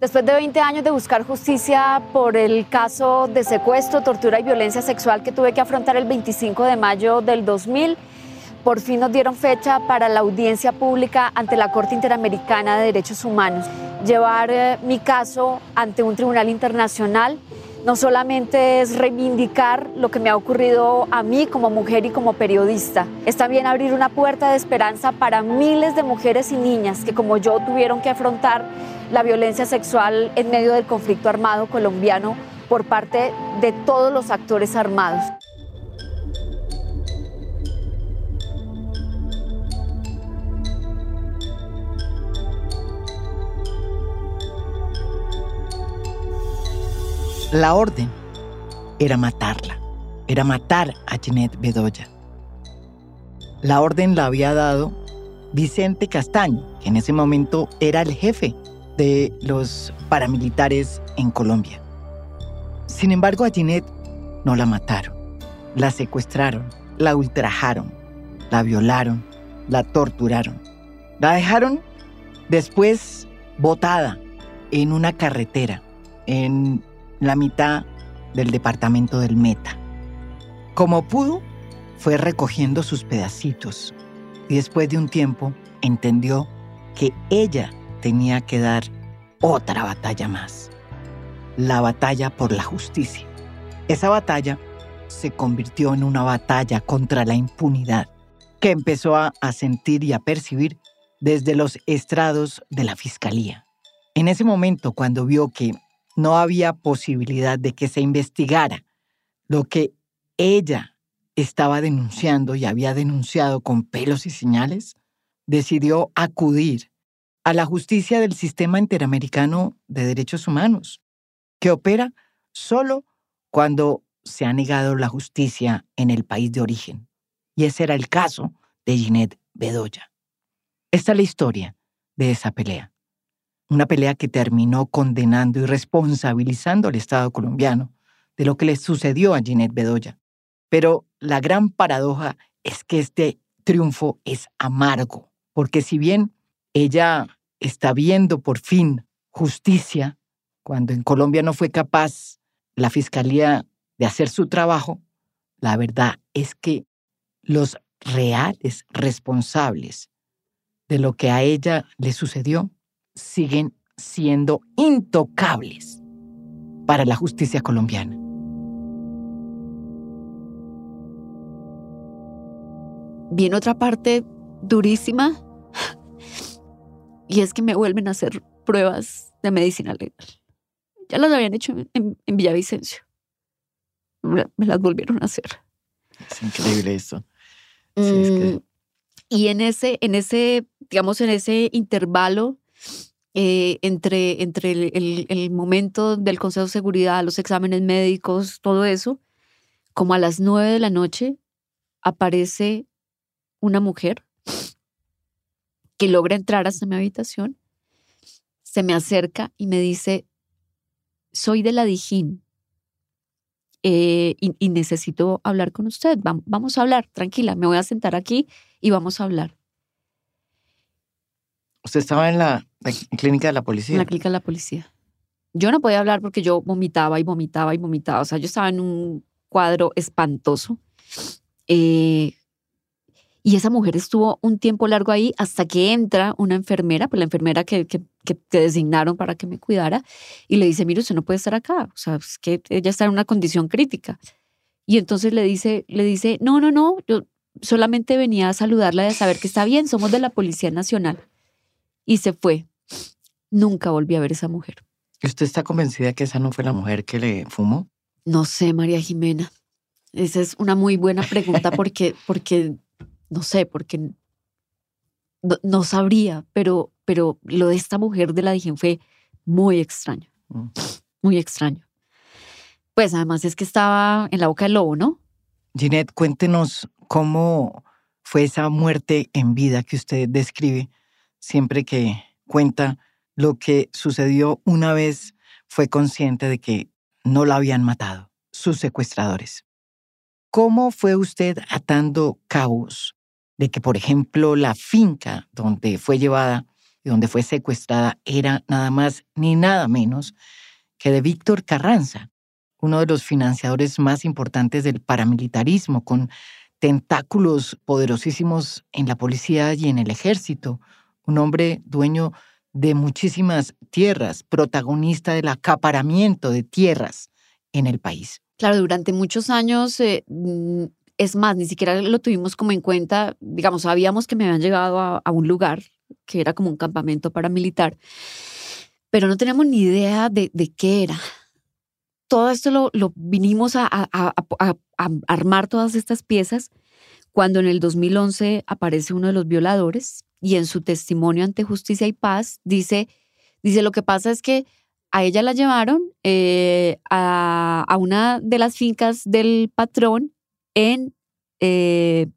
Después de 20 años de buscar justicia por el caso de secuestro, tortura y violencia sexual que tuve que afrontar el 25 de mayo del 2000, por fin nos dieron fecha para la audiencia pública ante la Corte Interamericana de Derechos Humanos. Llevar eh, mi caso ante un tribunal internacional no solamente es reivindicar lo que me ha ocurrido a mí como mujer y como periodista, es también abrir una puerta de esperanza para miles de mujeres y niñas que como yo tuvieron que afrontar la violencia sexual en medio del conflicto armado colombiano por parte de todos los actores armados. La orden era matarla, era matar a Jeanette Bedoya. La orden la había dado Vicente Castaño, que en ese momento era el jefe de los paramilitares en Colombia. Sin embargo, a Ginette no la mataron, la secuestraron, la ultrajaron, la violaron, la torturaron. La dejaron después botada en una carretera en la mitad del departamento del Meta. Como pudo, fue recogiendo sus pedacitos y después de un tiempo entendió que ella tenía que dar otra batalla más, la batalla por la justicia. Esa batalla se convirtió en una batalla contra la impunidad que empezó a, sentir y a percibir desde los estrados de la fiscalía. En ese momento, cuando vio que no había posibilidad de que se investigara lo que ella estaba denunciando y había denunciado con pelos y señales, decidió acudir a la justicia del sistema interamericano de derechos humanos, que opera solo cuando se ha negado la justicia en el país de origen. Y ese era el caso de Ginette Bedoya. Esta es la historia de esa pelea. Una pelea que terminó condenando y responsabilizando al Estado colombiano de lo que le sucedió a Ginette Bedoya. Pero la gran paradoja es que este triunfo es amargo, porque si bien ella está viendo por fin justicia cuando en Colombia no fue capaz la fiscalía de hacer su trabajo, la verdad es que los reales responsables de lo que a ella le sucedió siguen siendo intocables para la justicia colombiana. Viene otra parte durísima y es que me vuelven a hacer pruebas de medicina legal. Ya las habían hecho en, Villavicencio. Me, las volvieron a hacer. Es increíble eso. Mm, y en ese, en ese, digamos, en ese intervalo eh, entre, entre el, el, momento del Consejo de Seguridad, los exámenes médicos, todo eso, como a las nueve de la noche, aparece una mujer que logra entrar hasta mi habitación, se me acerca y me dice, soy de la Dijín eh, y, necesito hablar con usted. Vamos, a hablar, tranquila, me voy a sentar aquí y vamos a hablar. ¿Usted estaba en la, clínica de la policía? En la clínica de la policía. Yo no podía hablar porque yo vomitaba y vomitaba y vomitaba. O sea, yo estaba en un cuadro espantoso. Eh, y esa mujer estuvo un tiempo largo ahí hasta que entra una enfermera, pues la enfermera que, que, que, designaron para que me cuidara, y le dice, mire, usted no puede estar acá, o sea, es que ella está en una condición crítica. Y entonces le dice, le dice, no, no, no, yo solamente venía a saludarla y a saber que está bien, somos de la Policía Nacional. Y se fue. Nunca volví a ver a esa mujer. ¿Usted está convencida que esa no fue la mujer que le fumó? No sé, María Jimena. Esa es una muy buena pregunta porque, porque no sé, porque no, sabría, pero, pero lo de esta mujer de la Dijen fue muy extraño, mm. muy extraño. Pues además es que estaba en la boca del lobo, ¿no? Ginette, cuéntenos cómo fue esa muerte en vida que usted describe siempre que cuenta lo que sucedió una vez fue consciente de que no la habían matado sus secuestradores. ¿Cómo fue usted atando cabos de que, por ejemplo, la finca donde fue llevada y donde fue secuestrada era nada más ni nada menos que de Víctor Carranza, uno de los financiadores más importantes del paramilitarismo, con tentáculos poderosísimos en la policía y en el ejército, un hombre dueño de muchísimas tierras, protagonista del acaparamiento de tierras en el país. Claro, durante muchos años, eh, es más, ni siquiera lo tuvimos como en cuenta, digamos, sabíamos que me habían llegado a, un lugar que era como un campamento paramilitar, pero no teníamos ni idea de, qué era. Todo esto lo, vinimos a, a armar todas estas piezas cuando en el 2011 aparece uno de los violadores y en su testimonio ante Justicia y Paz dice, dice lo que pasa es que a ella la llevaron eh, a, una de las fincas del patrón en eh,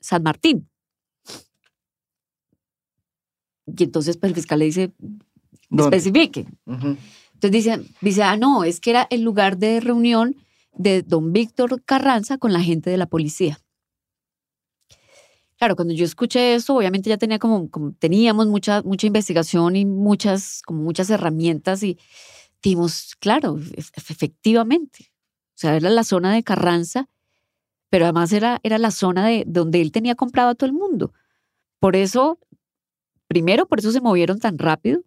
San Martín. Y entonces pues, el fiscal le dice, especifique. Entonces dice, dice, ah, no, es que era el lugar de reunión de don Víctor Carranza con la gente de la policía. Claro, cuando yo escuché eso, obviamente ya tenía como, como teníamos mucha, mucha investigación y muchas, como muchas herramientas y dimos, claro, efectivamente. O sea, era la zona de Carranza, pero además era, era la zona de donde él tenía comprado a todo el mundo. Por eso, primero, por eso se movieron tan rápido,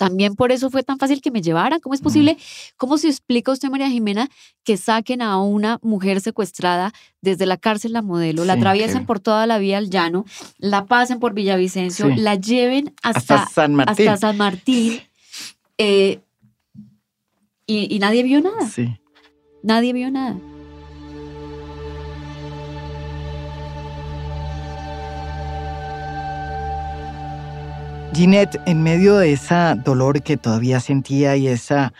también por eso fue tan fácil que me llevara. ¿Cómo es posible? ¿Cómo se explica usted, María Jimena, que saquen a una mujer secuestrada desde la cárcel La Modelo, la atraviesen por toda la vía al llano, la pasen por Villavicencio, la lleven hasta, San Martín, eh, y, y, nadie vio nada? Sí. Nadie vio nada. Ginette, en medio de ese dolor que todavía sentía y esa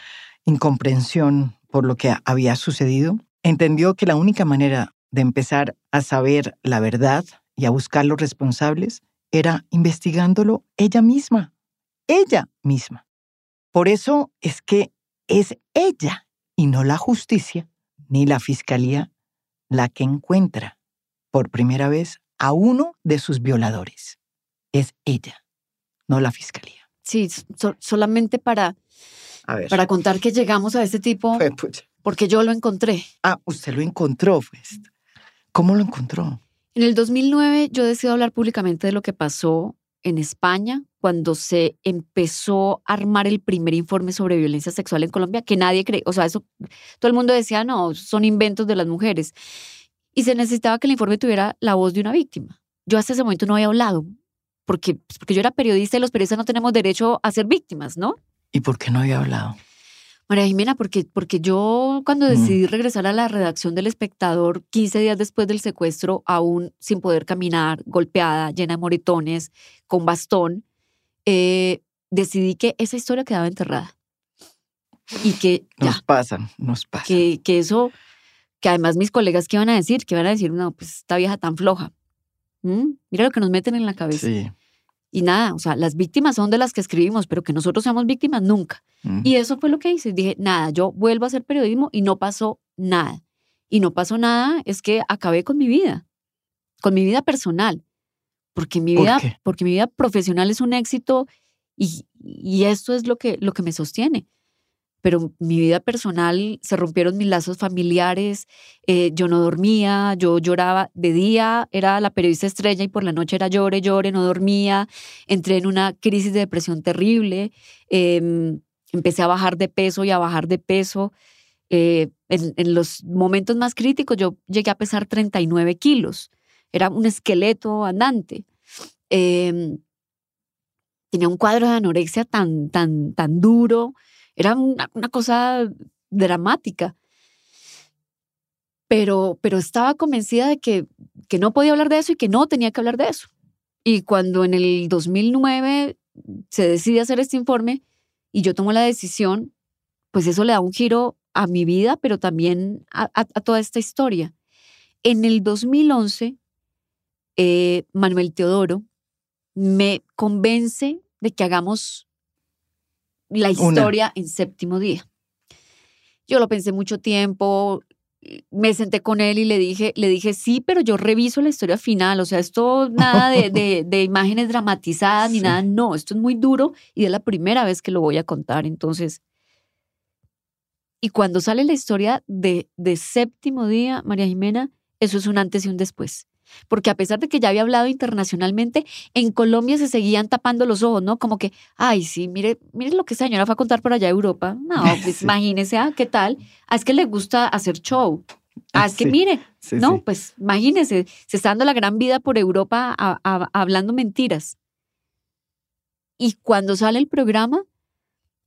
incomprensión por lo que había sucedido, entendió que la única manera de empezar a saber la verdad y a buscar los responsables era investigándolo ella misma, ella misma. Por eso es que es ella y no la justicia ni la fiscalía la que encuentra por primera vez a uno de sus violadores. Es ella no la fiscalía. Sí, solamente para, para contar que llegamos a este tipo, porque yo lo encontré. Ah, usted lo encontró, pues. ¿Cómo lo encontró? En el 2009 yo decidí hablar públicamente de lo que pasó en España cuando se empezó a armar el primer informe sobre violencia sexual en Colombia, que nadie cree, o sea, eso todo el mundo decía, no, son inventos de las mujeres. Y se necesitaba que el informe tuviera la voz de una víctima. Yo hasta ese momento no había hablado porque, pues, porque yo era periodista y los periodistas no tenemos derecho a ser víctimas, ¿no? ¿Y por qué no había hablado? María Jimena, porque, porque yo cuando decidí regresar a la redacción del espectador 15 días después del secuestro, aún sin poder caminar, golpeada, llena de moretones, con bastón, eh, decidí que esa historia quedaba enterrada. Y que... Nos pasan, nos pasa. Que, que eso, que además mis colegas que iban a decir, que iban a decir, no, pues esta vieja tan floja. ¿Mm? Mira lo que nos meten en la cabeza. Sí. Y nada, o sea, las víctimas son de las que escribimos, pero que nosotros seamos víctimas nunca. Y eso fue lo que hice. Dije, nada, yo vuelvo a hacer periodismo y no pasó nada. Y no pasó nada, es que acabé con mi vida, con mi vida personal. Porque mi vida, porque mi vida profesional es un éxito y, y esto es lo que, lo que me sostiene pero mi vida personal se rompieron mis lazos familiares, eh, yo no dormía, yo lloraba de día, era la periodista estrella y por la noche era llore, llore, no dormía, entré en una crisis de depresión terrible, em, empecé a bajar de peso y a bajar de peso. Eh, en, los momentos más críticos yo llegué a pesar 39 kilos, era un esqueleto andante. Em, tenía un cuadro de anorexia tan, tan, tan duro era una, cosa dramática. Pero, pero estaba convencida de que, que no podía hablar de eso y que no tenía que hablar de eso. Y cuando en el 2009 se decide hacer este informe y yo tomo la decisión, pues eso le da un giro a mi vida, pero también a, toda esta historia. En el 2011, eh, Manuel Teodoro me convence de que hagamos la historia en séptimo día. Yo lo pensé mucho tiempo, me senté con él y le dije, le dije, sí, pero yo reviso la historia final, o sea, esto nada de, de, imágenes dramatizadas ni nada, no, esto es muy duro y es la primera vez que lo voy a contar, entonces. Y cuando sale la historia de, de séptimo día, María Jimena, eso es un antes y un después porque a pesar de que ya había hablado internacionalmente, en Colombia se seguían tapando los ojos, ¿no? Como que, ay, sí, mire, mire lo que esa señora fue a contar por allá a Europa. No, pues imagínese, ah, ¿qué tal? Ah, es que le gusta hacer show. Ah, es que mire, no, pues imagínese, se está dando la gran vida por Europa hablando mentiras. Y cuando sale el programa,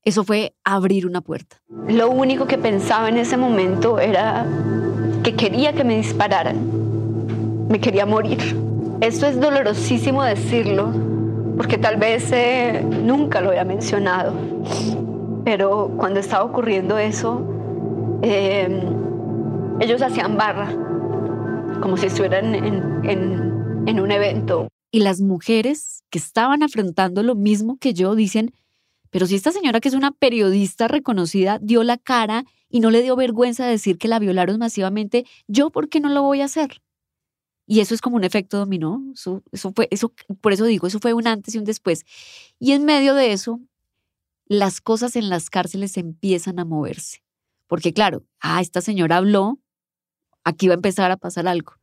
eso fue abrir una puerta. Lo único que pensaba en ese momento era que quería que me dispararan me quería morir. Esto es dolorosísimo decirlo, porque tal vez eh, nunca lo había mencionado, pero cuando estaba ocurriendo eso, em, ellos hacían barra, como si estuvieran en, en, un evento. Y las mujeres que estaban afrontando lo mismo que yo dicen, pero si esta señora que es una periodista reconocida dio la cara y no le dio vergüenza decir que la violaron masivamente, ¿yo por qué no lo voy a hacer? Y eso es como un efecto dominó. Eso, eso fue, eso, por eso digo, eso fue un antes y un después. Y en medio de eso, las cosas en las cárceles empiezan a moverse. Porque claro, ah, esta señora habló, aquí va a empezar a pasar algo.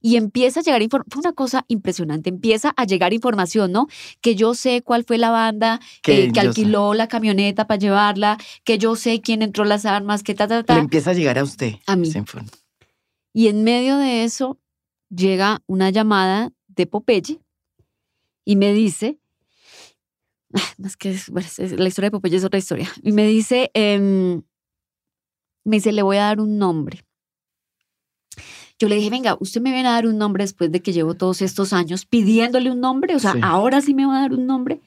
Y empieza a llegar información, fue una cosa impresionante, empieza a llegar información, ¿no? Que yo sé cuál fue la banda que, eh, alquiló la camioneta para llevarla, que yo sé quién entró las armas, que ta, ta, ta. Le empieza a llegar a usted. A mí. Y en medio de eso, llega una llamada de Popeye y me dice, más que la historia de Popeye es otra historia, y me dice, em, me dice, le voy a dar un nombre. Yo le dije, venga, usted me viene a dar un nombre después de que llevo todos estos años pidiéndole un nombre, o sea, ahora sí me va a dar un nombre.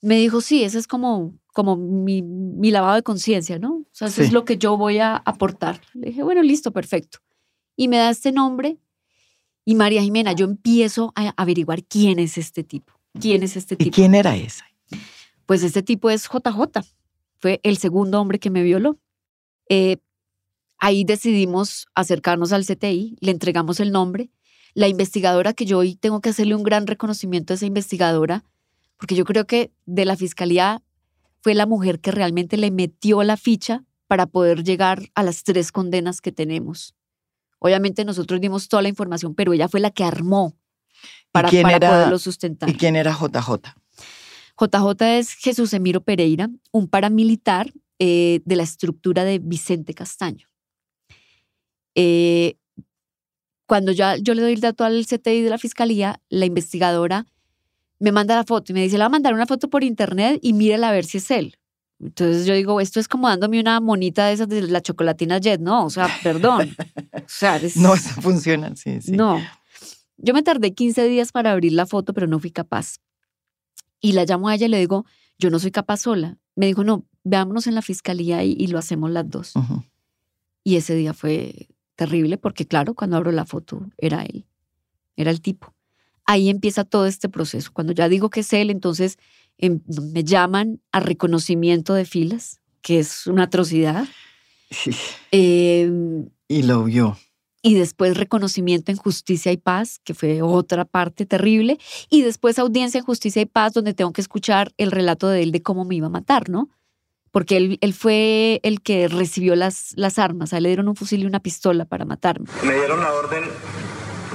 Me dijo, sí, ese es como, como mi, mi lavado de conciencia, ¿no? O sea, eso es lo que yo voy a aportar. Le dije, bueno, listo, perfecto. Y me da este nombre y María Jimena, yo empiezo a averiguar quién es este tipo. ¿Quién es este tipo? ¿Y quién era ese? Pues este tipo es JJ. Fue el segundo hombre que me violó. Eh, ahí decidimos acercarnos al CTI, le entregamos el nombre. La investigadora que yo hoy tengo que hacerle un gran reconocimiento a esa investigadora, porque yo creo que de la fiscalía fue la mujer que realmente le metió la ficha para poder llegar a las tres condenas que tenemos. Obviamente nosotros dimos toda la información, pero ella fue la que armó para, poderlo sustentar. ¿Y quién era JJ? JJ es Jesús Emiro Pereira, un paramilitar eh, de la estructura de Vicente Castaño. Eh, cuando ya yo le doy el dato al CTI de la fiscalía, la investigadora me manda la foto y me dice, le va a mandar una foto por internet y mírala a ver si es él. Entonces yo digo, esto es como dándome una monita de esas de la chocolatina Jet, no, o sea, perdón. O sea, no, eso funciona, sí, sí. No. Yo me tardé 15 días para abrir la foto, pero no fui capaz. Y la llamo a ella y le digo, yo no soy capaz sola. Me dijo, no, veámonos en la fiscalía y, lo hacemos las dos. Y ese día fue terrible porque, claro, cuando abro la foto era él, era el tipo. Ahí empieza todo este proceso. Cuando ya digo que es él, entonces me llaman a reconocimiento de filas, que es una atrocidad. Em, y lo vio. Y después reconocimiento en justicia y paz, que fue otra parte terrible. Y después audiencia en justicia y paz, donde tengo que escuchar el relato de él de cómo me iba a matar, ¿no? Porque él, él fue el que recibió las, las armas. A él le dieron un fusil y una pistola para matarme. Me dieron la orden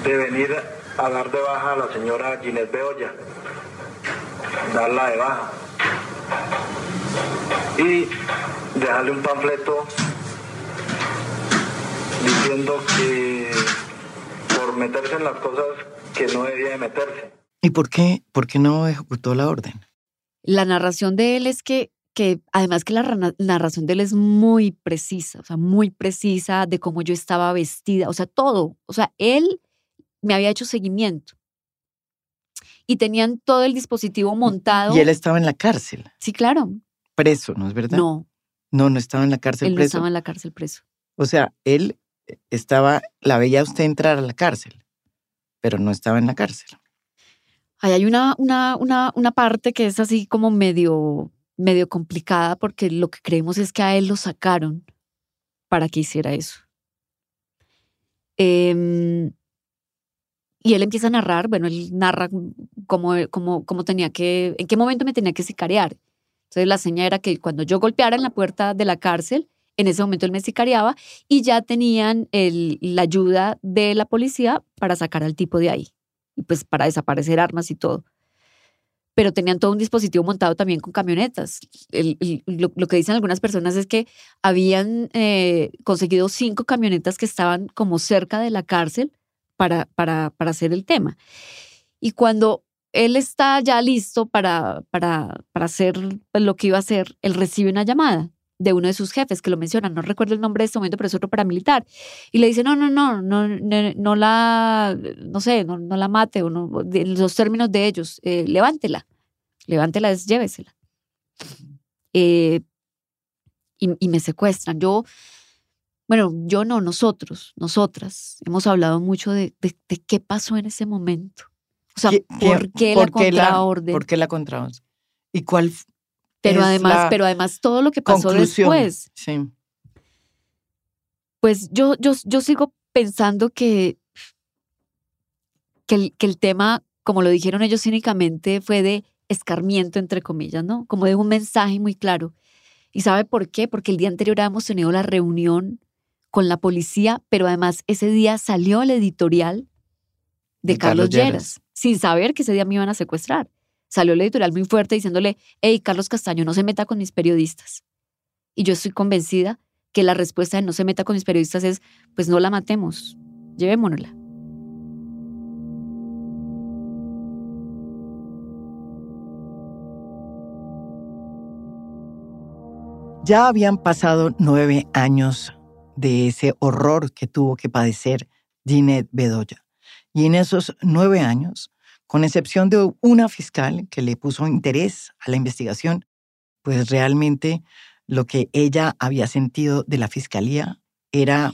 de venir a dar de baja a la señora Ginés Beoya darla de baja y dejarle un panfleto diciendo que por meterse en las cosas que no debía de meterse. ¿Y por qué, por qué no ejecutó la orden? La narración de él es que, que además que la narración de él es muy precisa, o sea, muy precisa de cómo yo estaba vestida, o sea, todo. O sea, él me había hecho seguimiento y tenían todo el dispositivo montado. Y él estaba en la cárcel. Sí, claro. Preso, ¿no es verdad? No. No, no estaba en la cárcel él preso. no estaba en la cárcel preso. O sea, él estaba, la veía usted entrar a la cárcel, pero no estaba en la cárcel. Ahí hay una, una, una, una parte que es así como medio, medio complicada porque lo que creemos es que a él lo sacaron para que hiciera eso. Em, y él empieza a narrar, bueno, él narra cómo, cómo, cómo tenía que, en qué momento me tenía que sicariar. Entonces la seña era que cuando yo golpeara en la puerta de la cárcel, en ese momento él me sicariaba y ya tenían el, la ayuda de la policía para sacar al tipo de ahí y pues para desaparecer armas y todo. Pero tenían todo un dispositivo montado también con camionetas. lo, que dicen algunas personas es que habían eh, conseguido cinco camionetas que estaban como cerca de la cárcel para, para, para hacer el tema. Y cuando él está ya listo para, para, para hacer lo que iba a hacer, él recibe una llamada de uno de sus jefes que lo menciona, no recuerdo el nombre de este momento, pero es otro paramilitar, y le dice, no, no, no, no, no, la, no sé, no, no la mate, o no, los términos de ellos, eh, levántela, levántela, llévesela. Eh, y, y, me secuestran. Yo, bueno, yo no, nosotros, nosotras, hemos hablado mucho de, de, de qué pasó en ese momento. O sea, ¿por qué, la contraorden? ¿Por qué la contraorden? ¿Y cuál pero además, pero además todo lo que pasó después. Sí. Pues yo, yo, yo sigo pensando que, que el, que, el, tema, como lo dijeron ellos cínicamente, fue de escarmiento, entre comillas, ¿no? Como de un mensaje muy claro. ¿Y sabe por qué? Porque el día anterior habíamos tenido la reunión con la policía, pero además ese día salió el editorial de, Carlos, Lleras, sin saber que ese día me iban a secuestrar salió el editorial muy fuerte diciéndole, hey, Carlos Castaño, no se meta con mis periodistas. Y yo estoy convencida que la respuesta de no se meta con mis periodistas es, pues no la matemos, llevémonosla. Ya habían pasado nueve años de ese horror que tuvo que padecer Ginette Bedoya. Y en esos nueve años, con excepción de una fiscal que le puso interés a la investigación, pues realmente lo que ella había sentido de la fiscalía era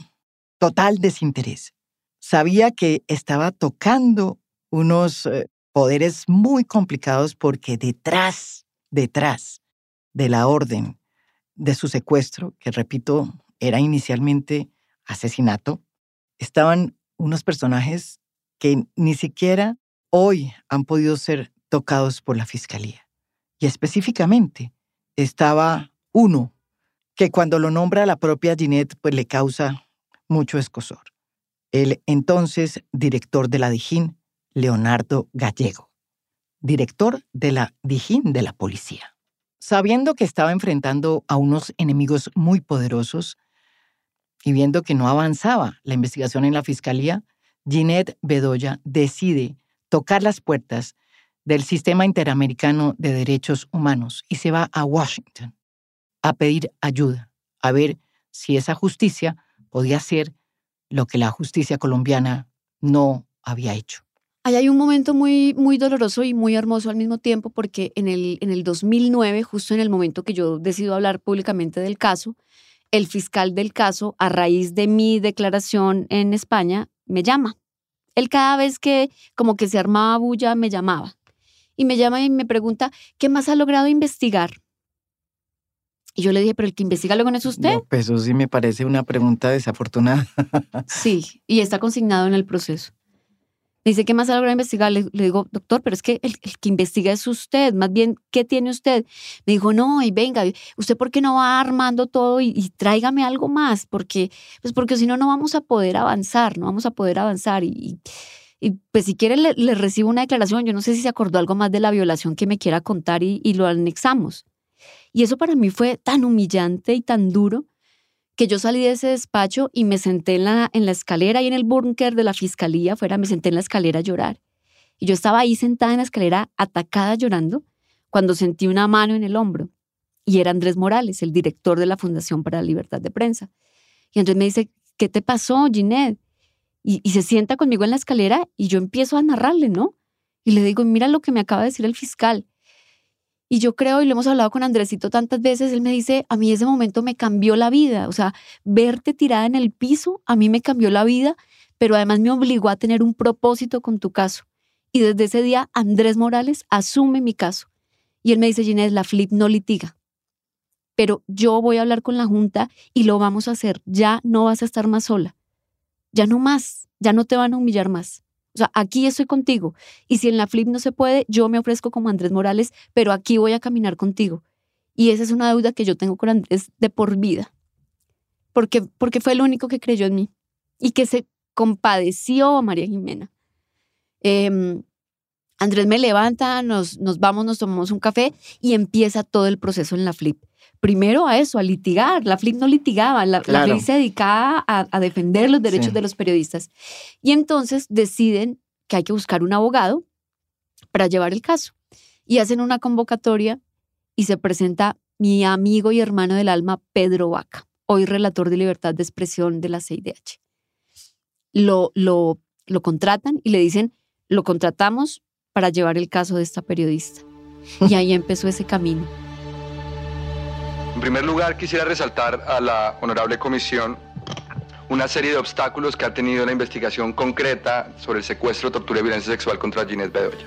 total desinterés. Sabía que estaba tocando unos eh, poderes muy complicados porque detrás, detrás de la orden de su secuestro, que repito, era inicialmente asesinato, estaban unos personajes que ni siquiera hoy han podido ser tocados por la Fiscalía. Y específicamente estaba uno que cuando lo nombra la propia Ginette pues le causa mucho escosor. El entonces director de la Dijín, Leonardo Gallego, director de la Dijín de la policía. Sabiendo que estaba enfrentando a unos enemigos muy poderosos y viendo que no avanzaba la investigación en la fiscalía, Ginette Bedoya decide tocar las puertas del Sistema Interamericano de Derechos Humanos y se va a Washington a pedir ayuda, a ver si esa justicia podía ser lo que la justicia colombiana no había hecho. Ahí hay un momento muy, muy doloroso y muy hermoso al mismo tiempo porque en el, en el 2009, justo en el momento que yo decido hablar públicamente del caso, el fiscal del caso, a raíz de mi declaración en España, me llama él cada vez que como que se armaba bulla me llamaba. Y me llama y me pregunta, ¿qué más ha logrado investigar? Y yo le dije, pero el que investiga luego no es usted. pues eso sí me parece una pregunta desafortunada. sí, y está consignado en el proceso dice, ¿qué más ha logrado investigar? Le, digo, doctor, pero es que el, que investiga es usted. Más bien, ¿qué tiene usted? Me dijo, no, y venga, ¿usted por qué no va armando todo y, tráigame algo más? Porque, pues porque si no, no vamos a poder avanzar, no vamos a poder avanzar. Y, y pues si quiere, le, recibo una declaración. Yo no sé si se acordó algo más de la violación que me quiera contar y, y lo anexamos. Y eso para mí fue tan humillante y tan duro que yo salí de ese despacho y me senté en la, en la escalera y en el búnker de la fiscalía afuera, me senté en la escalera a llorar. Y yo estaba ahí sentada en la escalera, atacada llorando, cuando sentí una mano en el hombro. Y era Andrés Morales, el director de la Fundación para la Libertad de Prensa. Y Andrés me dice, ¿qué te pasó, Ginette? Y, y se sienta conmigo en la escalera y yo empiezo a narrarle, ¿no? Y le digo, mira lo que me acaba de decir el fiscal. Y yo creo, y lo hemos hablado con Andresito tantas veces, él me dice, a mí ese momento me cambió la vida. O sea, verte tirada en el piso, a mí me cambió la vida, pero además me obligó a tener un propósito con tu caso. Y desde ese día, Andrés Morales asume mi caso. Y él me dice, Ginés, la flip no litiga. Pero yo voy a hablar con la Junta y lo vamos a hacer. Ya no vas a estar más sola. ya no más, ya no te van a humillar más. O sea, aquí estoy contigo. Y si en la flip no se puede, yo me ofrezco como Andrés Morales, pero aquí voy a caminar contigo. Y esa es una deuda que yo tengo con Andrés de por vida. Porque, porque fue el único que creyó en mí y que se compadeció a María Jimena. Em, Andrés me levanta, nos, nos vamos, nos tomamos un café y empieza todo el proceso en la flip. Primero a eso, a litigar. La flip no litigaba, la, flip se dedicaba a, a defender los derechos de los periodistas. Y entonces deciden que hay que buscar un abogado para llevar el caso. Y hacen una convocatoria y se presenta mi amigo y hermano del alma, Pedro Vaca, hoy relator de libertad de expresión de la CIDH. Lo, lo, lo contratan y le dicen, lo contratamos para llevar el caso de esta periodista. Y ahí empezó ese camino. En primer lugar, quisiera resaltar a la honorable comisión una serie de obstáculos que ha tenido la investigación concreta sobre el secuestro, tortura y violencia sexual contra Ginés Bedoya.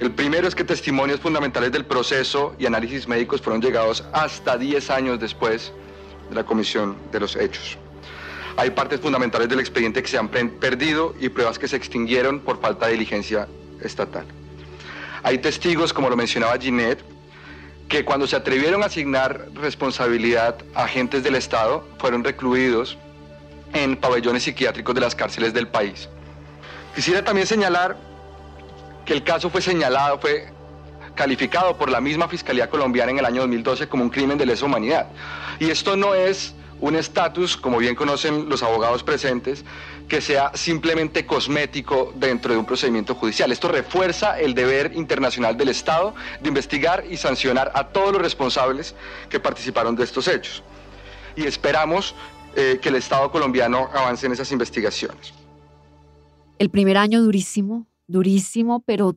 El primero es que testimonios fundamentales del proceso y análisis médicos fueron llegados hasta 10 años después de la comisión de los hechos. Hay partes fundamentales del expediente que se han perdido y pruebas que se extinguieron por falta de diligencia estatal. Hay testigos, como lo mencionaba Ginette, que cuando se atrevieron a asignar responsabilidad a agentes del Estado fueron recluidos en pabellones psiquiátricos de las cárceles del país. Quisiera también señalar que el caso fue señalado, fue calificado por la misma Fiscalía Colombiana en el año 2012 como un crimen de lesa humanidad. Y esto no es un estatus, como bien conocen los abogados presentes, que sea simplemente cosmético dentro de un procedimiento judicial. Esto refuerza el deber internacional del Estado de investigar y sancionar a todos los responsables que participaron de estos hechos. Y esperamos eh, que el Estado colombiano avance en esas investigaciones. El primer año durísimo, durísimo, pero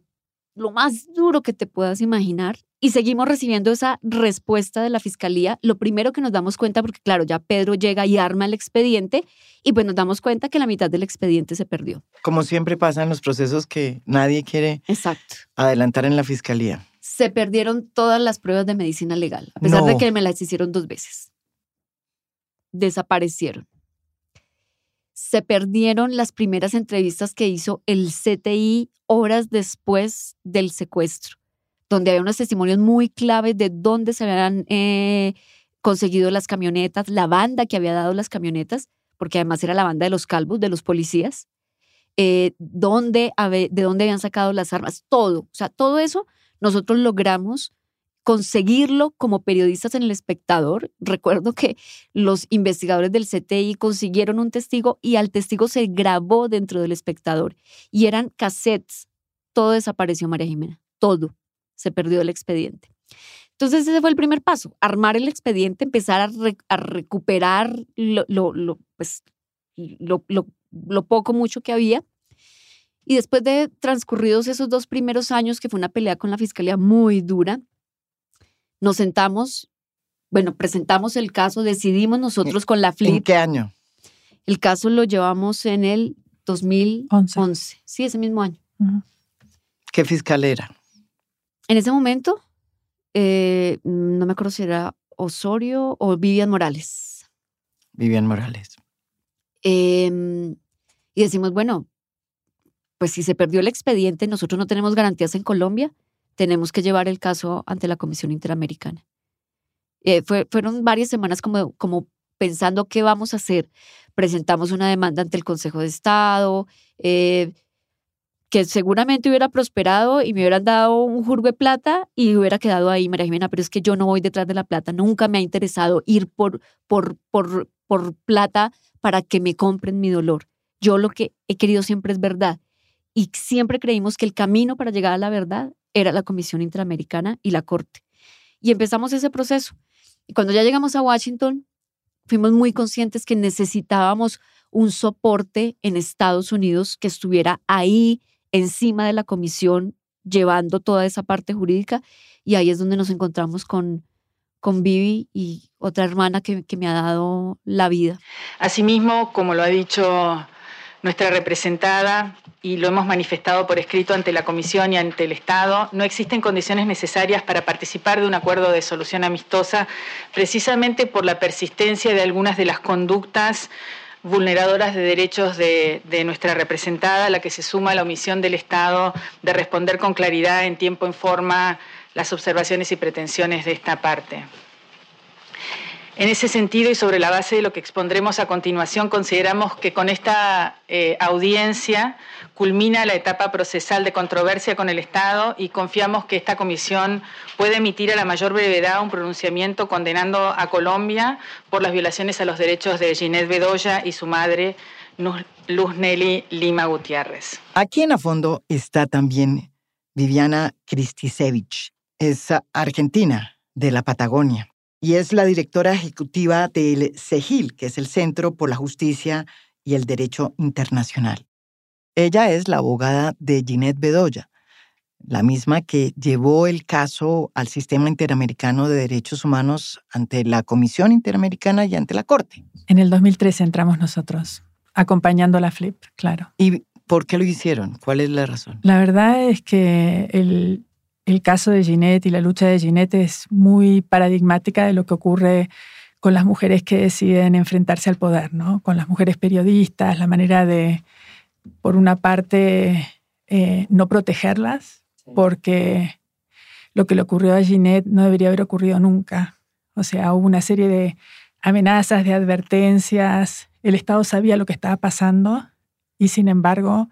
lo más duro que te puedas imaginar. Y seguimos recibiendo esa respuesta de la fiscalía. Lo primero que nos damos cuenta, porque claro, ya Pedro llega y arma el expediente, y pues nos damos cuenta que la mitad del expediente se perdió. Como siempre pasa en los procesos que nadie quiere Exacto. adelantar en la fiscalía. Se perdieron todas las pruebas de medicina legal, a pesar de que me las hicieron dos veces. Desaparecieron se perdieron las primeras entrevistas que hizo el CTI horas después del secuestro, donde había unos testimonios muy claves de dónde se habían eh, conseguido las camionetas, la banda que había dado las camionetas, porque además era la banda de los calvos, de los policías, eh, dónde, de dónde habían sacado las armas, todo. O sea, todo eso nosotros logramos conseguirlo como periodistas en el espectador. Recuerdo que los investigadores del CTI consiguieron un testigo y al testigo se grabó dentro del espectador y eran cassettes. Todo desapareció, María Jimena, todo. Se perdió el expediente. Entonces ese fue el primer paso, armar el expediente, empezar a, recuperar lo, lo, pues, lo, lo poco, mucho que había. Y después de transcurridos esos dos primeros años, que fue una pelea con la fiscalía muy dura, nos sentamos, bueno, presentamos el caso, decidimos nosotros con la FLIP. ¿En qué año? El caso lo llevamos en el 2011. Sí, ese mismo año. ¿Qué fiscal era? En ese momento, eh, no me acuerdo si era Osorio o Vivian Morales. Vivian Morales. Em, y decimos, bueno, pues si se perdió el expediente, nosotros no tenemos garantías en Colombia, tenemos que llevar el caso ante la Comisión Interamericana. Eh, fueron varias semanas como, como pensando qué vamos a hacer. Presentamos una demanda ante el Consejo de Estado, eh, que seguramente hubiera prosperado y me hubieran dado un jurgo de plata y hubiera quedado ahí, María Jimena, pero es que yo no voy detrás de la plata. Nunca me ha interesado ir por, por, por, por plata para que me compren mi dolor. Yo lo que he querido siempre es verdad. Y siempre creímos que el camino para llegar a la verdad era la Comisión Interamericana y la Corte. Y empezamos ese proceso. Y cuando ya llegamos a Washington, fuimos muy conscientes que necesitábamos un soporte en Estados Unidos que estuviera ahí encima de la comisión llevando toda esa parte jurídica y ahí es donde nos encontramos con, con Vivi y otra hermana que, que me ha dado la vida. Asimismo, como lo ha dicho nuestra representada y lo hemos manifestado por escrito ante la Comisión y ante el Estado, no existen condiciones necesarias para participar de un acuerdo de solución amistosa, precisamente por la persistencia de algunas de las conductas vulneradoras de derechos de, nuestra representada, a la que se suma la omisión del Estado de responder con claridad en tiempo y forma las observaciones y pretensiones de esta parte. En ese sentido y sobre la base de lo que expondremos a continuación, consideramos que con esta eh, audiencia culmina la etapa procesal de controversia con el Estado y confiamos que esta comisión puede emitir a la mayor brevedad un pronunciamiento condenando a Colombia por las violaciones a los derechos de Ginette Bedoya y su madre, Luz Nelly Lima Gutiérrez. Aquí en a fondo está también Viviana Kristisevich. Es argentina, de la Patagonia y es la directora ejecutiva del CEGIL, que es el Centro por la Justicia y el Derecho Internacional. Ella es la abogada de Ginette Bedoya, la misma que llevó el caso al Sistema Interamericano de Derechos Humanos ante la Comisión Interamericana y ante la Corte. En el 2013 entramos nosotros, acompañando a la FLIP, claro. ¿Y por qué lo hicieron? ¿Cuál es la razón? La verdad es que el, el caso de Ginette y la lucha de Ginette es muy paradigmática de lo que ocurre con las mujeres que deciden enfrentarse al poder, ¿no? Con las mujeres periodistas, la manera de, por una parte, eh, no protegerlas, porque lo que le ocurrió a Ginette no debería haber ocurrido nunca. O sea, hubo una serie de amenazas, de advertencias, el Estado sabía lo que estaba pasando y sin embargo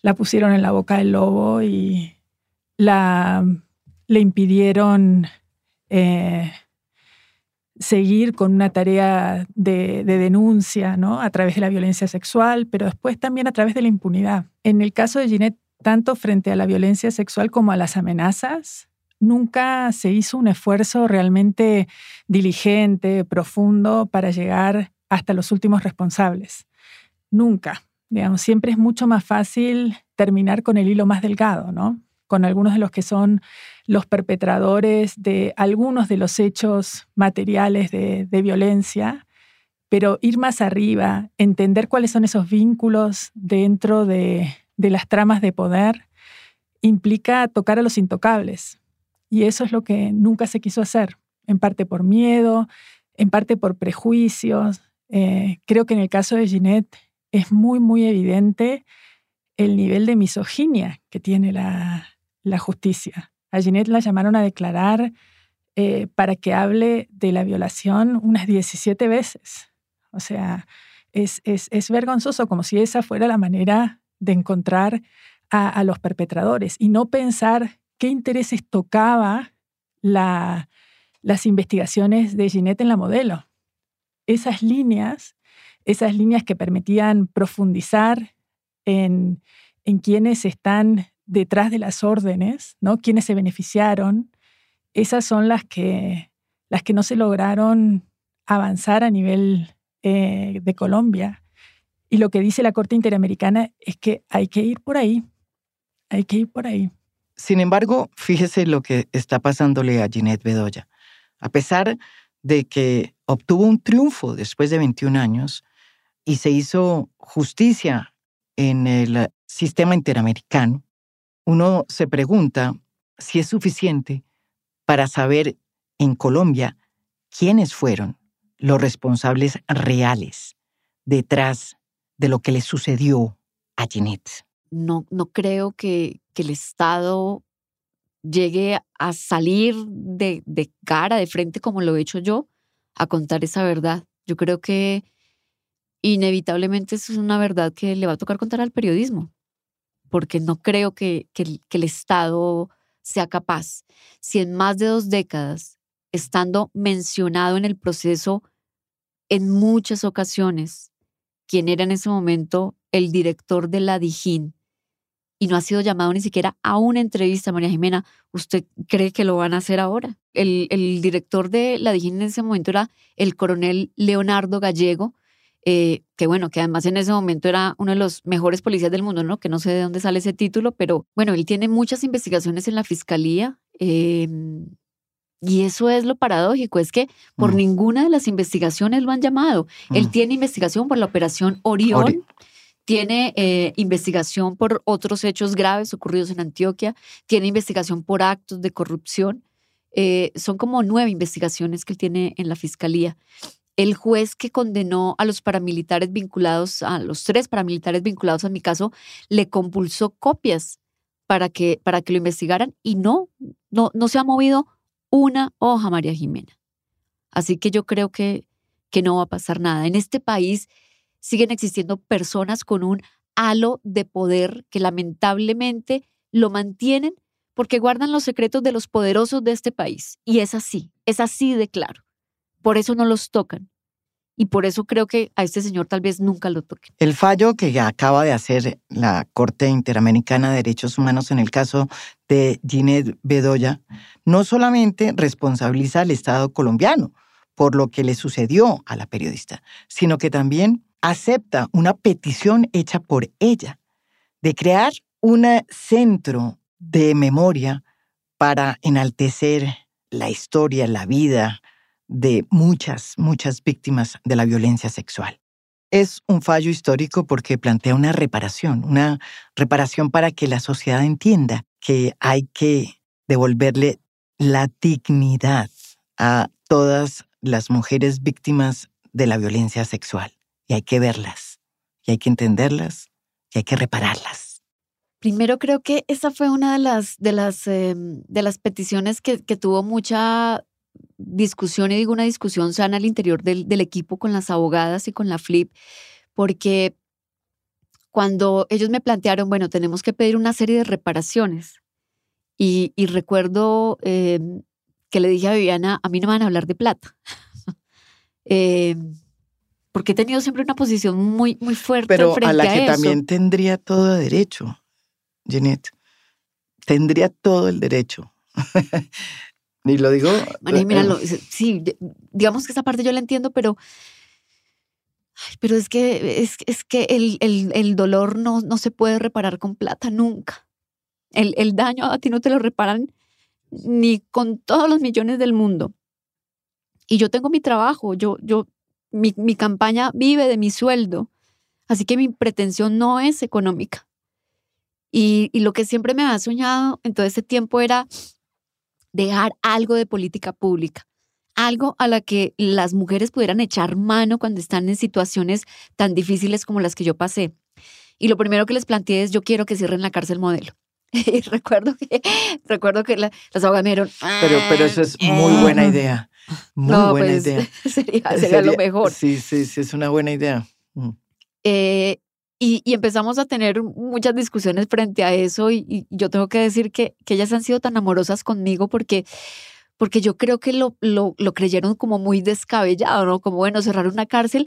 la pusieron en la boca del lobo y la, le impidieron eh, seguir con una tarea de, denuncia ¿no? a través de la violencia sexual, pero después también a través de la impunidad. En el caso de Ginette, tanto frente a la violencia sexual como a las amenazas, nunca se hizo un esfuerzo realmente diligente, profundo, para llegar hasta los últimos responsables. Nunca. Digamos, siempre es mucho más fácil terminar con el hilo más delgado, ¿no? Con algunos de los que son los perpetradores de algunos de los hechos materiales de, violencia, pero ir más arriba, entender cuáles son esos vínculos dentro de, las tramas de poder, implica tocar a los intocables. Y eso es lo que nunca se quiso hacer, en parte por miedo, en parte por prejuicios. Eh, creo que en el caso de Ginette es muy, muy evidente el nivel de misoginia que tiene la, la justicia. A Ginette la llamaron a declarar eh, para que hable de la violación unas 17 veces. O sea, es, es, vergonzoso, como si esa fuera la manera de encontrar a, los perpetradores y no pensar qué intereses tocaba la, las investigaciones de Ginette en la modelo. Esas líneas, esas líneas que permitían profundizar en, en quienes están detrás de las órdenes, ¿no? Quienes se beneficiaron, esas son las que, las que no se lograron avanzar a nivel eh, de Colombia. Y lo que dice la Corte Interamericana es que hay que ir por ahí, hay que ir por ahí. Sin embargo, fíjese lo que está pasándole a Ginette Bedoya. A pesar de que obtuvo un triunfo después de 21 años y se hizo justicia en el sistema interamericano, uno se pregunta si es suficiente para saber en Colombia quiénes fueron los responsables reales detrás de lo que le sucedió a Jeanette. No, no creo que, el Estado llegue a salir de, de, cara, de frente, como lo he hecho yo, a contar esa verdad. Yo creo que inevitablemente es una verdad que le va a tocar contar al periodismo porque no creo que, el Estado sea capaz. Si en más de dos décadas, estando mencionado en el proceso en muchas ocasiones, quien era en ese momento el director de la Dijín, y no ha sido llamado ni siquiera a una entrevista, María Jimena, ¿usted cree que lo van a hacer ahora? El, el director de la Dijín en ese momento era el coronel Leonardo Gallego, eh, que bueno, que además en ese momento era uno de los mejores policías del mundo, ¿no? Que no sé de dónde sale ese título, pero bueno, él tiene muchas investigaciones en la fiscalía. Em, y eso es lo paradójico, es que por mm. ninguna de las investigaciones lo han llamado. Él mm. tiene investigación por la operación Orión. tiene eh, investigación por otros hechos graves ocurridos en Antioquia, tiene investigación por actos de corrupción. Eh, son como nueve investigaciones que él tiene en la fiscalía. El juez que condenó a los paramilitares vinculados, a los tres paramilitares vinculados a mi caso, le compulsó copias para que, para que lo investigaran y no, no, no se ha movido una hoja, María Jimena. Así que yo creo que, que no va a pasar nada. En este país siguen existiendo personas con un halo de poder que lamentablemente lo mantienen porque guardan los secretos de los poderosos de este país. Y es así, es así de claro. Por eso no los tocan. Y por eso creo que a este señor tal vez nunca lo toquen. El fallo que acaba de hacer la Corte Interamericana de Derechos Humanos en el caso de Ginette Bedoya no solamente responsabiliza al Estado colombiano por lo que le sucedió a la periodista, sino que también acepta una petición hecha por ella de crear un centro de memoria para enaltecer la historia, la vida, de muchas, muchas víctimas de la violencia sexual. Es un fallo histórico porque plantea una reparación, una reparación para que la sociedad entienda que hay que devolverle la dignidad a todas las mujeres víctimas de la violencia sexual. Y hay que verlas, y hay que entenderlas, y hay que repararlas. Primero creo que esa fue una de las, de las, em, de las peticiones que, que tuvo mucha discusión, y digo una discusión sana al interior del, equipo con las abogadas y con la FLIP, porque cuando ellos me plantearon, bueno, tenemos que pedir una serie de reparaciones, y, recuerdo em, que le dije a Viviana, a mí no me van a hablar de plata, em, porque he tenido siempre una posición muy, muy fuerte. Pero a la que también tendría todo derecho, Jeanette, tendría todo el derecho. Ni lo digo. Eh, sí, digamos que esa parte yo la entiendo, pero. pero es que, es, es que el, el, el, dolor no, no se puede reparar con plata nunca. El, el daño a ti no te lo reparan ni con todos los millones del mundo. Y yo tengo mi trabajo, yo, yo, mi, mi campaña vive de mi sueldo, así que mi pretensión no es económica. Y, y lo que siempre me había soñado en todo ese tiempo era dejar algo de política pública, algo a la que las mujeres pudieran echar mano cuando están en situaciones tan difíciles como las que yo pasé. Y lo primero que les planteé es, yo quiero que cierren la cárcel modelo. Y recuerdo que, recuerdo que las abogadas me dijeron, pero, pero eso es muy ah, buena idea. Muy buena pues, idea. Sería, lo mejor. Sí, sí, sí, es una buena idea. Mm. Eh, y, empezamos a tener muchas discusiones frente a eso y, yo tengo que decir que, que, ellas han sido tan amorosas conmigo porque, porque yo creo que lo, lo, creyeron como muy descabellado, ¿no? Como, bueno, cerrar una cárcel.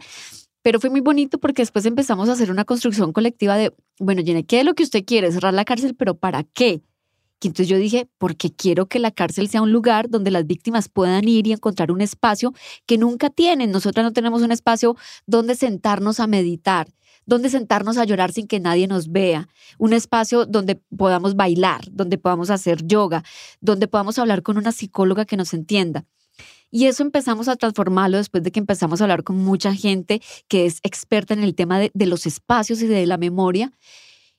Pero fue muy bonito porque después empezamos a hacer una construcción colectiva de, bueno, Jenny, ¿qué es lo que usted quiere? Cerrar la cárcel, pero ¿para qué? Y entonces yo dije, porque quiero que la cárcel sea un lugar donde las víctimas puedan ir y encontrar un espacio que nunca tienen. Nosotras no tenemos un espacio donde sentarnos a meditar, donde sentarnos a llorar sin que nadie nos vea, un espacio donde podamos bailar, donde podamos hacer yoga, donde podamos hablar con una psicóloga que nos entienda. Y eso empezamos a transformarlo después de que empezamos a hablar con mucha gente que es experta en el tema de, los espacios y de la memoria.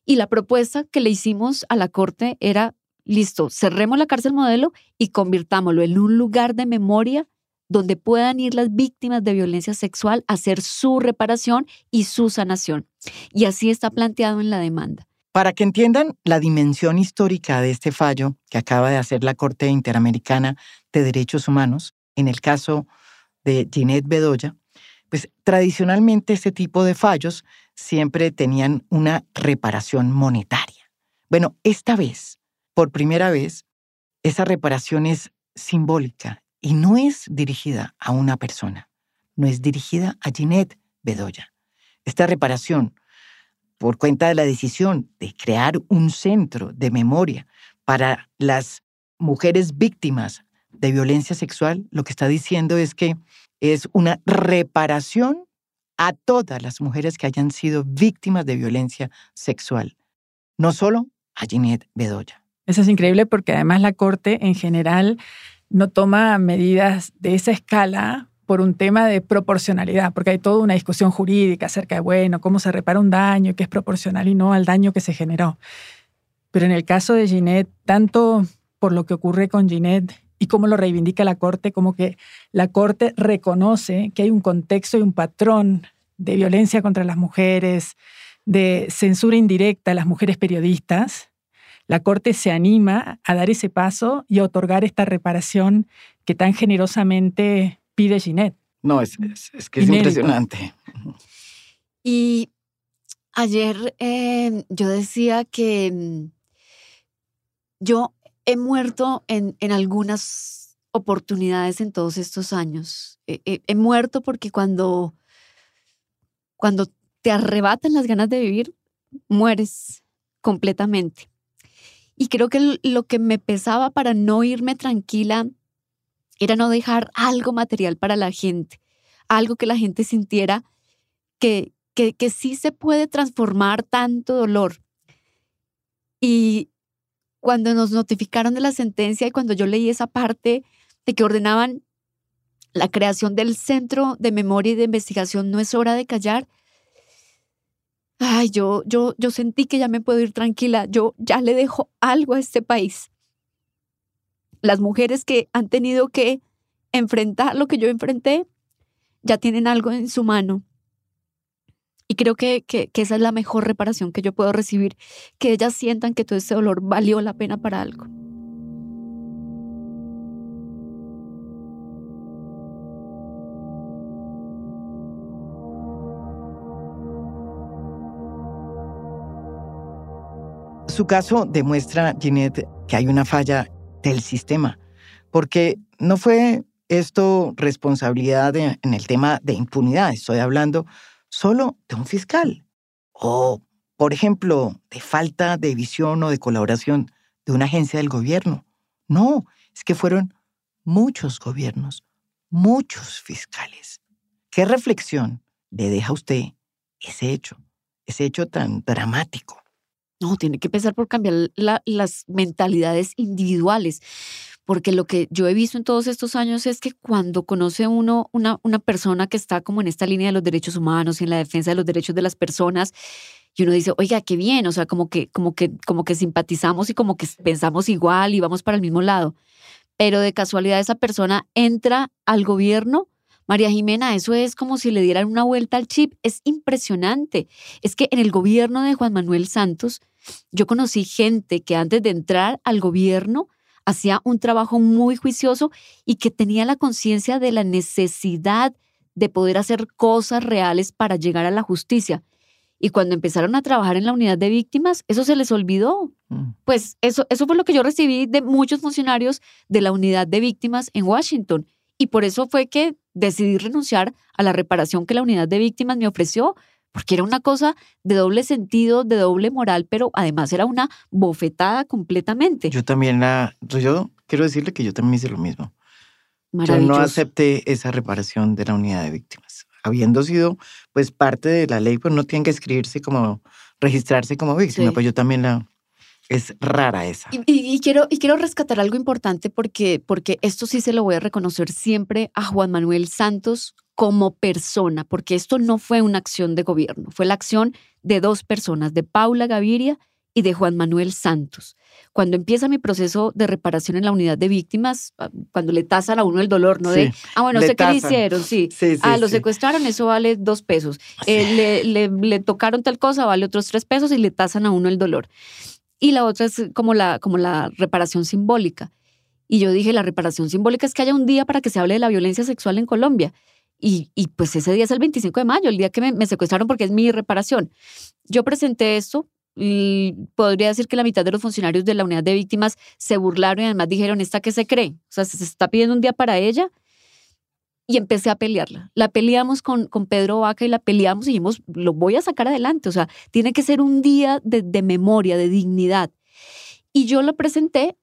Y la propuesta que le hicimos a la corte era, listo, cerremos la cárcel modelo y convirtámoslo en un lugar de memoria donde puedan ir las víctimas de violencia sexual a hacer su reparación y su sanación. Y así está planteado en la demanda. Para que entiendan la dimensión histórica de este fallo que acaba de hacer la Corte Interamericana de Derechos Humanos, en el caso de Ginette Bedoya, pues tradicionalmente este tipo de fallos siempre tenían una reparación monetaria. Bueno, esta vez, por primera vez, esa reparación es simbólica, y no es dirigida a una persona, no es dirigida a Ginette Bedoya. Esta reparación, por cuenta de la decisión de crear un centro de memoria para las mujeres víctimas de violencia sexual, lo que está diciendo es que es una reparación a todas las mujeres que hayan sido víctimas de violencia sexual, no solo a Ginette Bedoya. Eso es increíble porque además la Corte en general no toma medidas de esa escala por un tema de proporcionalidad, porque hay toda una discusión jurídica acerca de, bueno, cómo se repara un daño, que es proporcional y no al daño que se generó. Pero en el caso de Ginette, tanto por lo que ocurre con Ginette y cómo lo reivindica la Corte, como que la Corte reconoce que hay un contexto y un patrón de violencia contra las mujeres, de censura indirecta a las mujeres periodistas, la Corte se anima a dar ese paso y a otorgar esta reparación que tan generosamente pide Ginette. No, es, que es impresionante. Y ayer eh, yo decía que mm, yo he muerto en, en algunas oportunidades en todos estos años. he muerto porque cuando, cuando te arrebatan las ganas de vivir, mueres completamente. Y creo que lo que me pesaba para no irme tranquila era no dejar algo material para la gente, algo que la gente sintiera que, que, que sí se puede transformar tanto dolor. Y cuando nos notificaron de la sentencia y cuando yo leí esa parte de que ordenaban la creación del Centro de Memoria y de Investigación No es hora de callar, ay, yo, yo, yo sentí que ya me puedo ir tranquila, yo ya le dejo algo a este país. Las mujeres que han tenido que enfrentar lo que yo enfrenté, ya tienen algo en su mano. Y creo que, que, que esa es la mejor reparación que yo puedo recibir, que ellas sientan que todo ese dolor valió la pena para algo. Su caso demuestra, Ginette, que hay una falla del sistema, porque no fue esto responsabilidad en el tema de impunidad, estoy hablando solo de un fiscal, o, por ejemplo, de falta de visión o de colaboración de una agencia del gobierno. No, es que fueron muchos gobiernos, muchos fiscales. ¿Qué reflexión le deja a usted ese hecho, ese hecho tan dramático? No, tiene que empezar por cambiar las mentalidades individuales, porque lo que yo he visto en todos estos años es que cuando conoce uno una, una persona que está como en esta línea de los derechos humanos y en la defensa de los derechos de las personas, y uno dice, oiga, qué bien, o sea, como que, como que, como que simpatizamos y como que pensamos igual y vamos para el mismo lado. Pero de casualidad esa persona entra al gobierno María Jimena, eso es como si le dieran una vuelta al chip. Es impresionante. Es que en el gobierno de Juan Manuel Santos, yo conocí gente que antes de entrar al gobierno hacía un trabajo muy juicioso y que tenía la conciencia de la necesidad de poder hacer cosas reales para llegar a la justicia. Y cuando empezaron a trabajar en la unidad de víctimas, eso se les olvidó. Mm. Pues eso, eso fue lo que yo recibí de muchos funcionarios de la unidad de víctimas en Washington. Y por eso fue que decidí renunciar a la reparación que la unidad de víctimas me ofreció, porque era una cosa de doble sentido, de doble moral, pero además era una bofetada completamente. Yo también la, yo quiero decirle que yo también hice lo mismo. Yo no acepté esa reparación de la unidad de víctimas. Habiendo sido pues parte de la ley, pues no tienen que escribirse como, registrarse como víctima, pues yo también la, es rara esa. Y, quiero, y quiero rescatar algo importante porque, porque esto sí se lo voy a reconocer siempre a Juan Manuel Santos como persona, porque esto no fue una acción de gobierno, fue la acción de dos personas, de Paula Gaviria y de Juan Manuel Santos. Cuando empieza mi proceso de reparación en la unidad de víctimas, ah, cuando le tasan a uno el dolor, ¿no? de, ah, bueno, sé qué le hicieron, sí. ah, lo secuestraron, eso vale dos pesos. Eh, le, le, le, tocaron tal cosa, vale otros tres pesos y le tasan a uno el dolor y la otra es como la, como la reparación simbólica. Y yo dije, la reparación simbólica es que haya un día para que se hable de la violencia sexual en Colombia. Y, pues ese día es el 25 de mayo, el día que me, secuestraron porque es mi reparación. Yo presenté esto y podría decir que la mitad de los funcionarios de la unidad de víctimas se burlaron y además dijeron, ¿esta qué se cree? O sea, se está pidiendo un día para ella y empecé a pelearla. La peleamos con, con Pedro Vaca y la peleamos y dijimos, lo voy a sacar adelante. O sea, tiene que ser un día de, memoria, de dignidad. Y yo lo presenté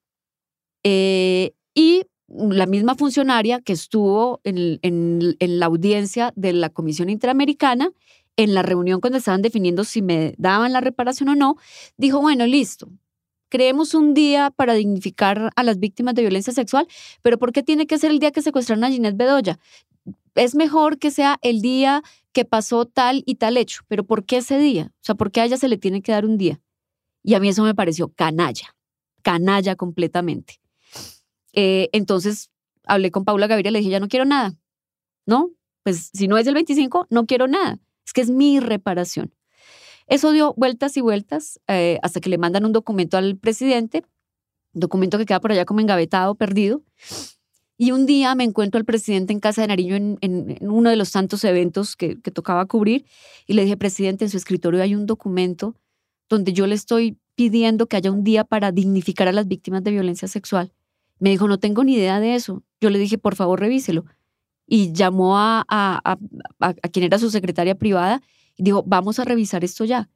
eh, y la misma funcionaria que estuvo en, en, la audiencia de la Comisión Interamericana, en la reunión cuando estaban definiendo si me daban la reparación o no, dijo, bueno, listo, creemos un día para dignificar a las víctimas de violencia sexual, pero ¿por qué tiene que ser el día que secuestraron a Ginette Bedoya? Es mejor que sea el día que pasó tal y tal hecho, pero ¿por qué ese día? O sea, ¿por qué a ella se le tiene que dar un día? Y a mí eso me pareció canalla, canalla completamente. Eh, entonces hablé con Paula Gaviria, le dije, ya no quiero nada. ¿No? Pues si no es el 25, no quiero nada. Es que es mi reparación. Eso dio vueltas y vueltas eh, hasta que le mandan un documento al presidente, documento que queda por allá como engavetado, perdido. Y un día me encuentro al presidente en Casa de Nariño en, uno de los tantos eventos que, que, tocaba cubrir y le dije, presidente, en su escritorio hay un documento donde yo le estoy pidiendo que haya un día para dignificar a las víctimas de violencia sexual. Me dijo, no tengo ni idea de eso. Yo le dije, por favor, revíselo. Y llamó a, a, a, quien era su secretaria privada y dijo, vamos a revisar esto ya.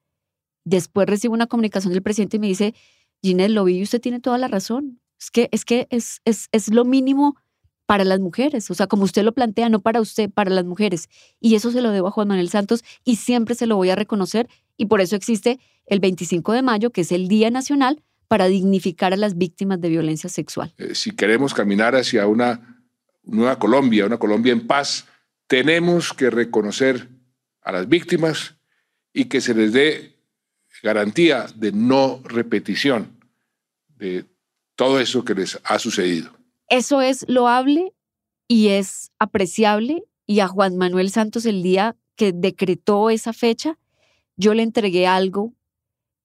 Después recibo una comunicación del presidente y me dice, Ginette, lo vi y usted tiene toda la razón. Es que es, que es, es, es lo mínimo para las mujeres, o sea, como usted lo plantea, no para usted, para las mujeres. Y eso se lo debo a Juan Manuel Santos y siempre se lo voy a reconocer y por eso existe el 25 de mayo, que es el Día Nacional para dignificar a las víctimas de violencia sexual. Eh, si queremos caminar hacia una nueva Colombia, una Colombia en paz, tenemos que reconocer a las víctimas y que se les dé garantía de no repetición de todo eso que les ha sucedido. Eso es loable y es apreciable. Y a Juan Manuel Santos el día que decretó esa fecha, yo le entregué algo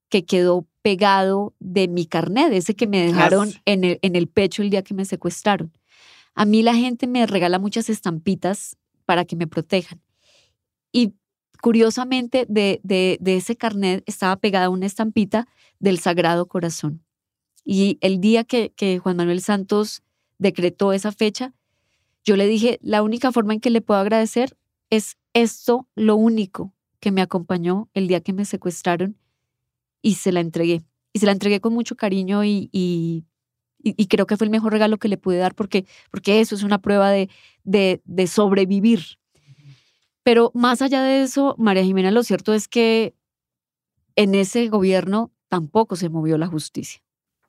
que quedó pegado de mi carnet, ese que me dejaron en el, en el pecho el día que me secuestraron. A mí la gente me regala muchas estampitas para que me protejan. Y curiosamente, de, de, de ese carnet estaba pegada una estampita del Sagrado Corazón. Y el día que, que Juan Manuel Santos decretó esa fecha, yo le dije, la única forma en que le puedo agradecer es esto, lo único que me acompañó el día que me secuestraron y se la entregué. Y se la entregué con mucho cariño y, y, y creo que fue el mejor regalo que le pude dar porque, porque eso es una prueba de, de, de sobrevivir. Pero más allá de eso, María Jimena, lo cierto es que en ese gobierno tampoco se movió la justicia.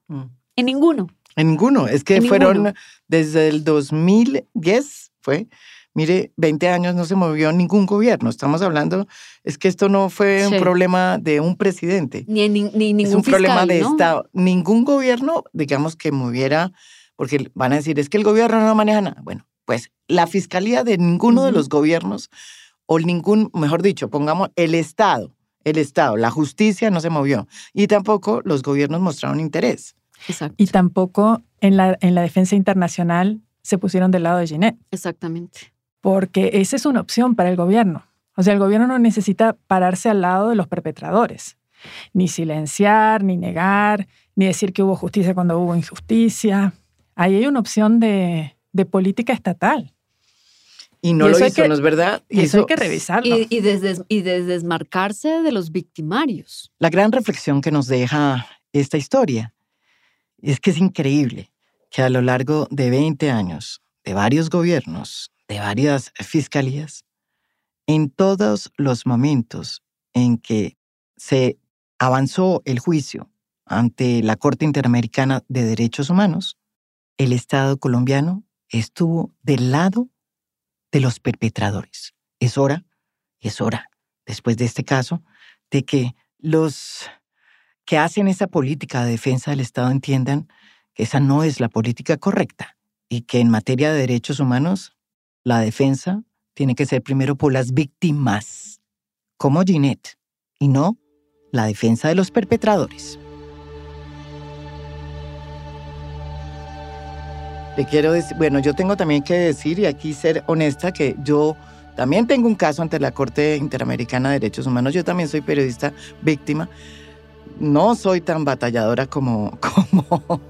Mm. En ninguno. En ninguno. Es que fueron desde el 2010, fue. Mire, 20 años no se movió ningún gobierno. Estamos hablando, es que esto no fue un problema de un presidente. Ni, ni, ni ningún Es un problema de Estado. Ningún gobierno, digamos, que moviera, porque van a decir, es que el gobierno no maneja nada. Bueno, pues la fiscalía de ninguno de los gobiernos, o ningún, mejor dicho, pongamos el Estado, el Estado, la justicia no se movió. Y tampoco los gobiernos mostraron interés. Y tampoco en la, en la defensa internacional se pusieron del lado de Ginette. Exactamente. Porque esa es una opción para el gobierno. O sea, el gobierno no necesita pararse al lado de los perpetradores, ni silenciar, ni negar, ni decir que hubo justicia cuando hubo injusticia. Ahí hay una opción de, de política estatal. Y no lo hizo, ¿no es verdad? Y eso, hay que revisarlo. Y, y, desde, y desmarcarse de los victimarios. La gran reflexión que nos deja esta historia es que es increíble que a lo largo de 20 años, de varios gobiernos, de varias fiscalías, en todos los momentos en que se avanzó el juicio ante la Corte Interamericana de Derechos Humanos, el Estado colombiano estuvo del lado de los perpetradores. Es hora, es hora, después de este caso, de que los que hacen esa política de defensa del Estado entiendan que esa no es la política correcta y que en materia de derechos humanos la defensa tiene que ser primero por las víctimas, como Ginette, y no la defensa de los perpetradores. Le quiero decir, bueno, yo tengo también que decir y aquí ser honesta que yo también tengo un caso ante la Corte Interamericana de Derechos Humanos, yo también soy periodista víctima no soy tan batalladora como, como,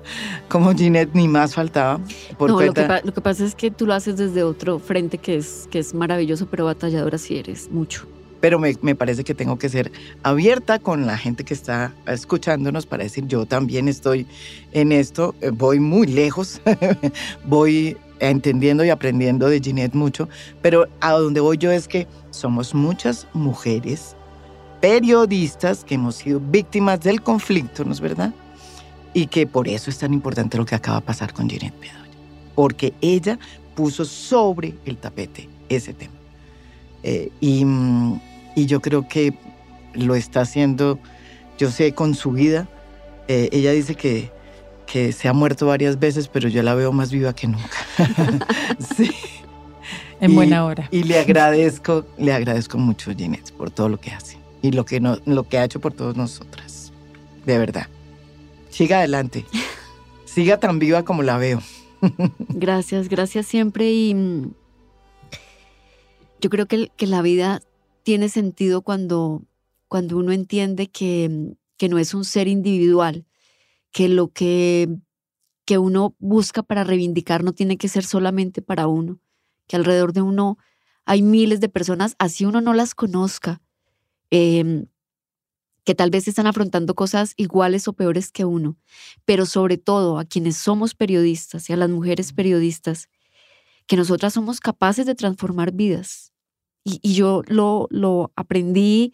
como Ginette, ni más faltaba. no, lo, que lo, que pasa es que tú lo haces desde otro frente que es, que es maravilloso, pero batalladora sí eres mucho. Pero me, me, parece que tengo que ser abierta con la gente que está escuchándonos para decir, yo también estoy en esto, eh, voy muy lejos, voy entendiendo y aprendiendo de Ginette mucho, pero a donde voy yo es que somos muchas mujeres periodistas que hemos sido víctimas del conflicto, ¿no es verdad? Y que por eso es tan importante lo que acaba de pasar con Ginette Bedoya, porque ella puso sobre el tapete ese tema. Eh, y, y, yo creo que lo está haciendo, yo sé, con su vida. Eh, ella dice que, que se ha muerto varias veces, pero yo la veo más viva que nunca. sí. En Y- buena hora. Y le agradezco, le agradezco mucho, Ginette, por todo lo que hace y lo que, no, lo que ha hecho por todas nosotras. De verdad. Siga adelante. Siga tan viva como la veo. Gracias, gracias siempre. Y mm, yo creo que, que la vida tiene sentido cuando, cuando uno entiende que, que no es un ser individual, que lo que, que uno busca para reivindicar no tiene que ser solamente para uno, que alrededor de uno hay miles de personas, así uno no las conozca, em, que tal vez están afrontando cosas iguales o peores que uno, pero sobre todo a quienes somos periodistas y a las mujeres periodistas, que nosotras somos capaces de transformar vidas. Y, y yo lo, lo aprendí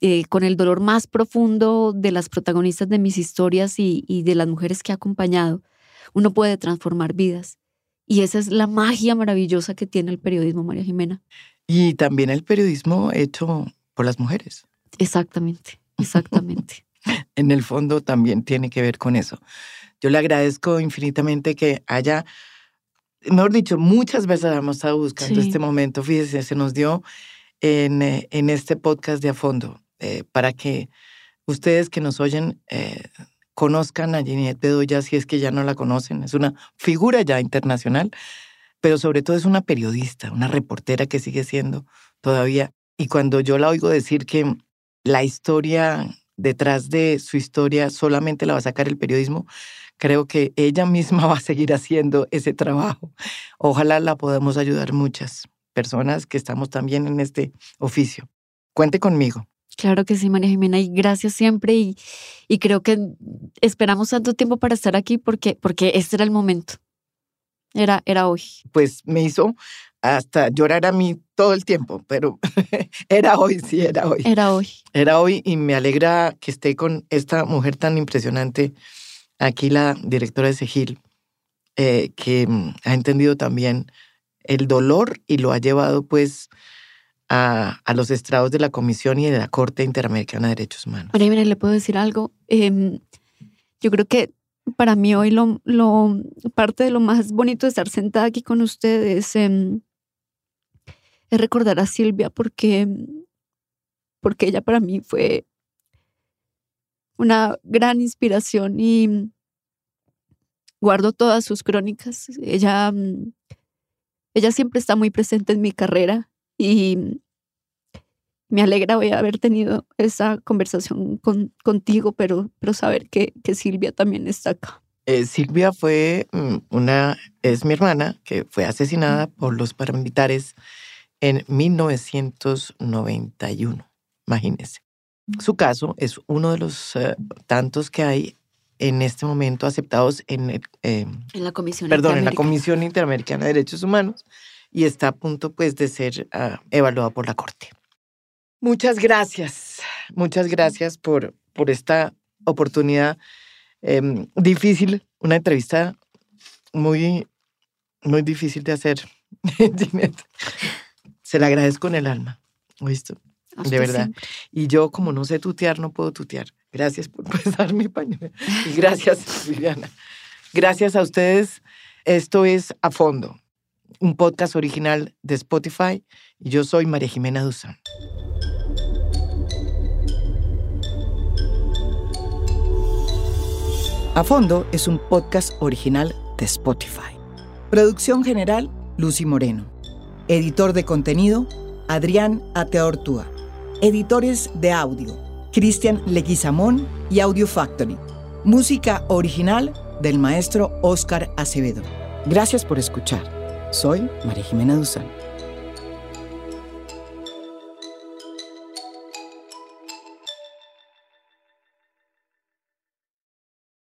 eh, con el dolor más profundo de las protagonistas de mis historias y, y de las mujeres que he acompañado. Uno puede transformar vidas. Y esa es la magia maravillosa que tiene el periodismo, María Jimena. Y también el periodismo hecho por las mujeres. Exactamente, exactamente. En el fondo también tiene que ver con eso. Yo le agradezco infinitamente que haya, mejor dicho, muchas veces hemos estado buscando Sí. este momento. Fíjese, se nos dio en, eh, en este podcast de a fondo eh, para que ustedes que nos oyen eh, conozcan a Ginette Bedoya si es que ya no la conocen. Es una figura ya internacional, pero sobre todo es una periodista, una reportera que sigue siendo todavía. Y cuando yo la oigo decir que la historia detrás de su historia solamente la va a sacar el periodismo, creo que ella misma va a seguir haciendo ese trabajo. Ojalá la podamos ayudar muchas personas que estamos también en este oficio. Cuente conmigo. Claro que sí, María Jimena, y gracias siempre. Y, y creo que esperamos tanto tiempo para estar aquí porque, porque este era el momento. Era, era hoy. Pues me hizo hasta llorar a mí todo el tiempo, pero era hoy, sí, era hoy. Era hoy. Era hoy y me alegra que esté con esta mujer tan impresionante, aquí la directora de Segil, eh, que mm, ha entendido también el dolor y lo ha llevado pues a, a los estrados de la Comisión y de la Corte Interamericana de Derechos Humanos. María Jimena, ¿le puedo decir algo? Em, yo creo que para mí hoy lo, lo, parte de lo más bonito de estar sentada aquí con ustedes em, es recordar a Silvia porque, porque ella para mí fue una gran inspiración y guardo todas sus crónicas. Ella, ella siempre está muy presente en mi carrera y me alegra hoy haber tenido esa conversación con, contigo, pero, pero saber que, que Silvia también está acá. Eh, Silvia fue mm, una, es mi hermana, que fue asesinada por los paramilitares en 1991, imagínense. Su caso es uno de los eh, tantos que hay en este momento aceptados en, eh, En la Comisión perdón, en la Interamericana. Comisión Interamericana de Derechos Humanos y está a punto pues de ser ah, evaluada por la Corte. Muchas gracias, muchas gracias por, por esta oportunidad em, difícil, una entrevista muy, muy difícil de hacer. Se la agradezco en el alma, ¿oíste? De verdad. siempre. Y yo, como no sé tutear, no puedo tutear. Gracias por prestar mi pañuelo. Y gracias, Viviana. Gracias a ustedes. Esto es A Fondo, un podcast original de Spotify. Y yo soy María Jimena Duzán. A Fondo es un podcast original de Spotify. Producción general, Lucy Moreno. Editor de contenido, Adrián Ateortúa. Editores de audio, Cristian Leguizamón y Audio Factory. Música original del maestro Oscar Acevedo. Gracias por escuchar. Soy María Jimena Duzán.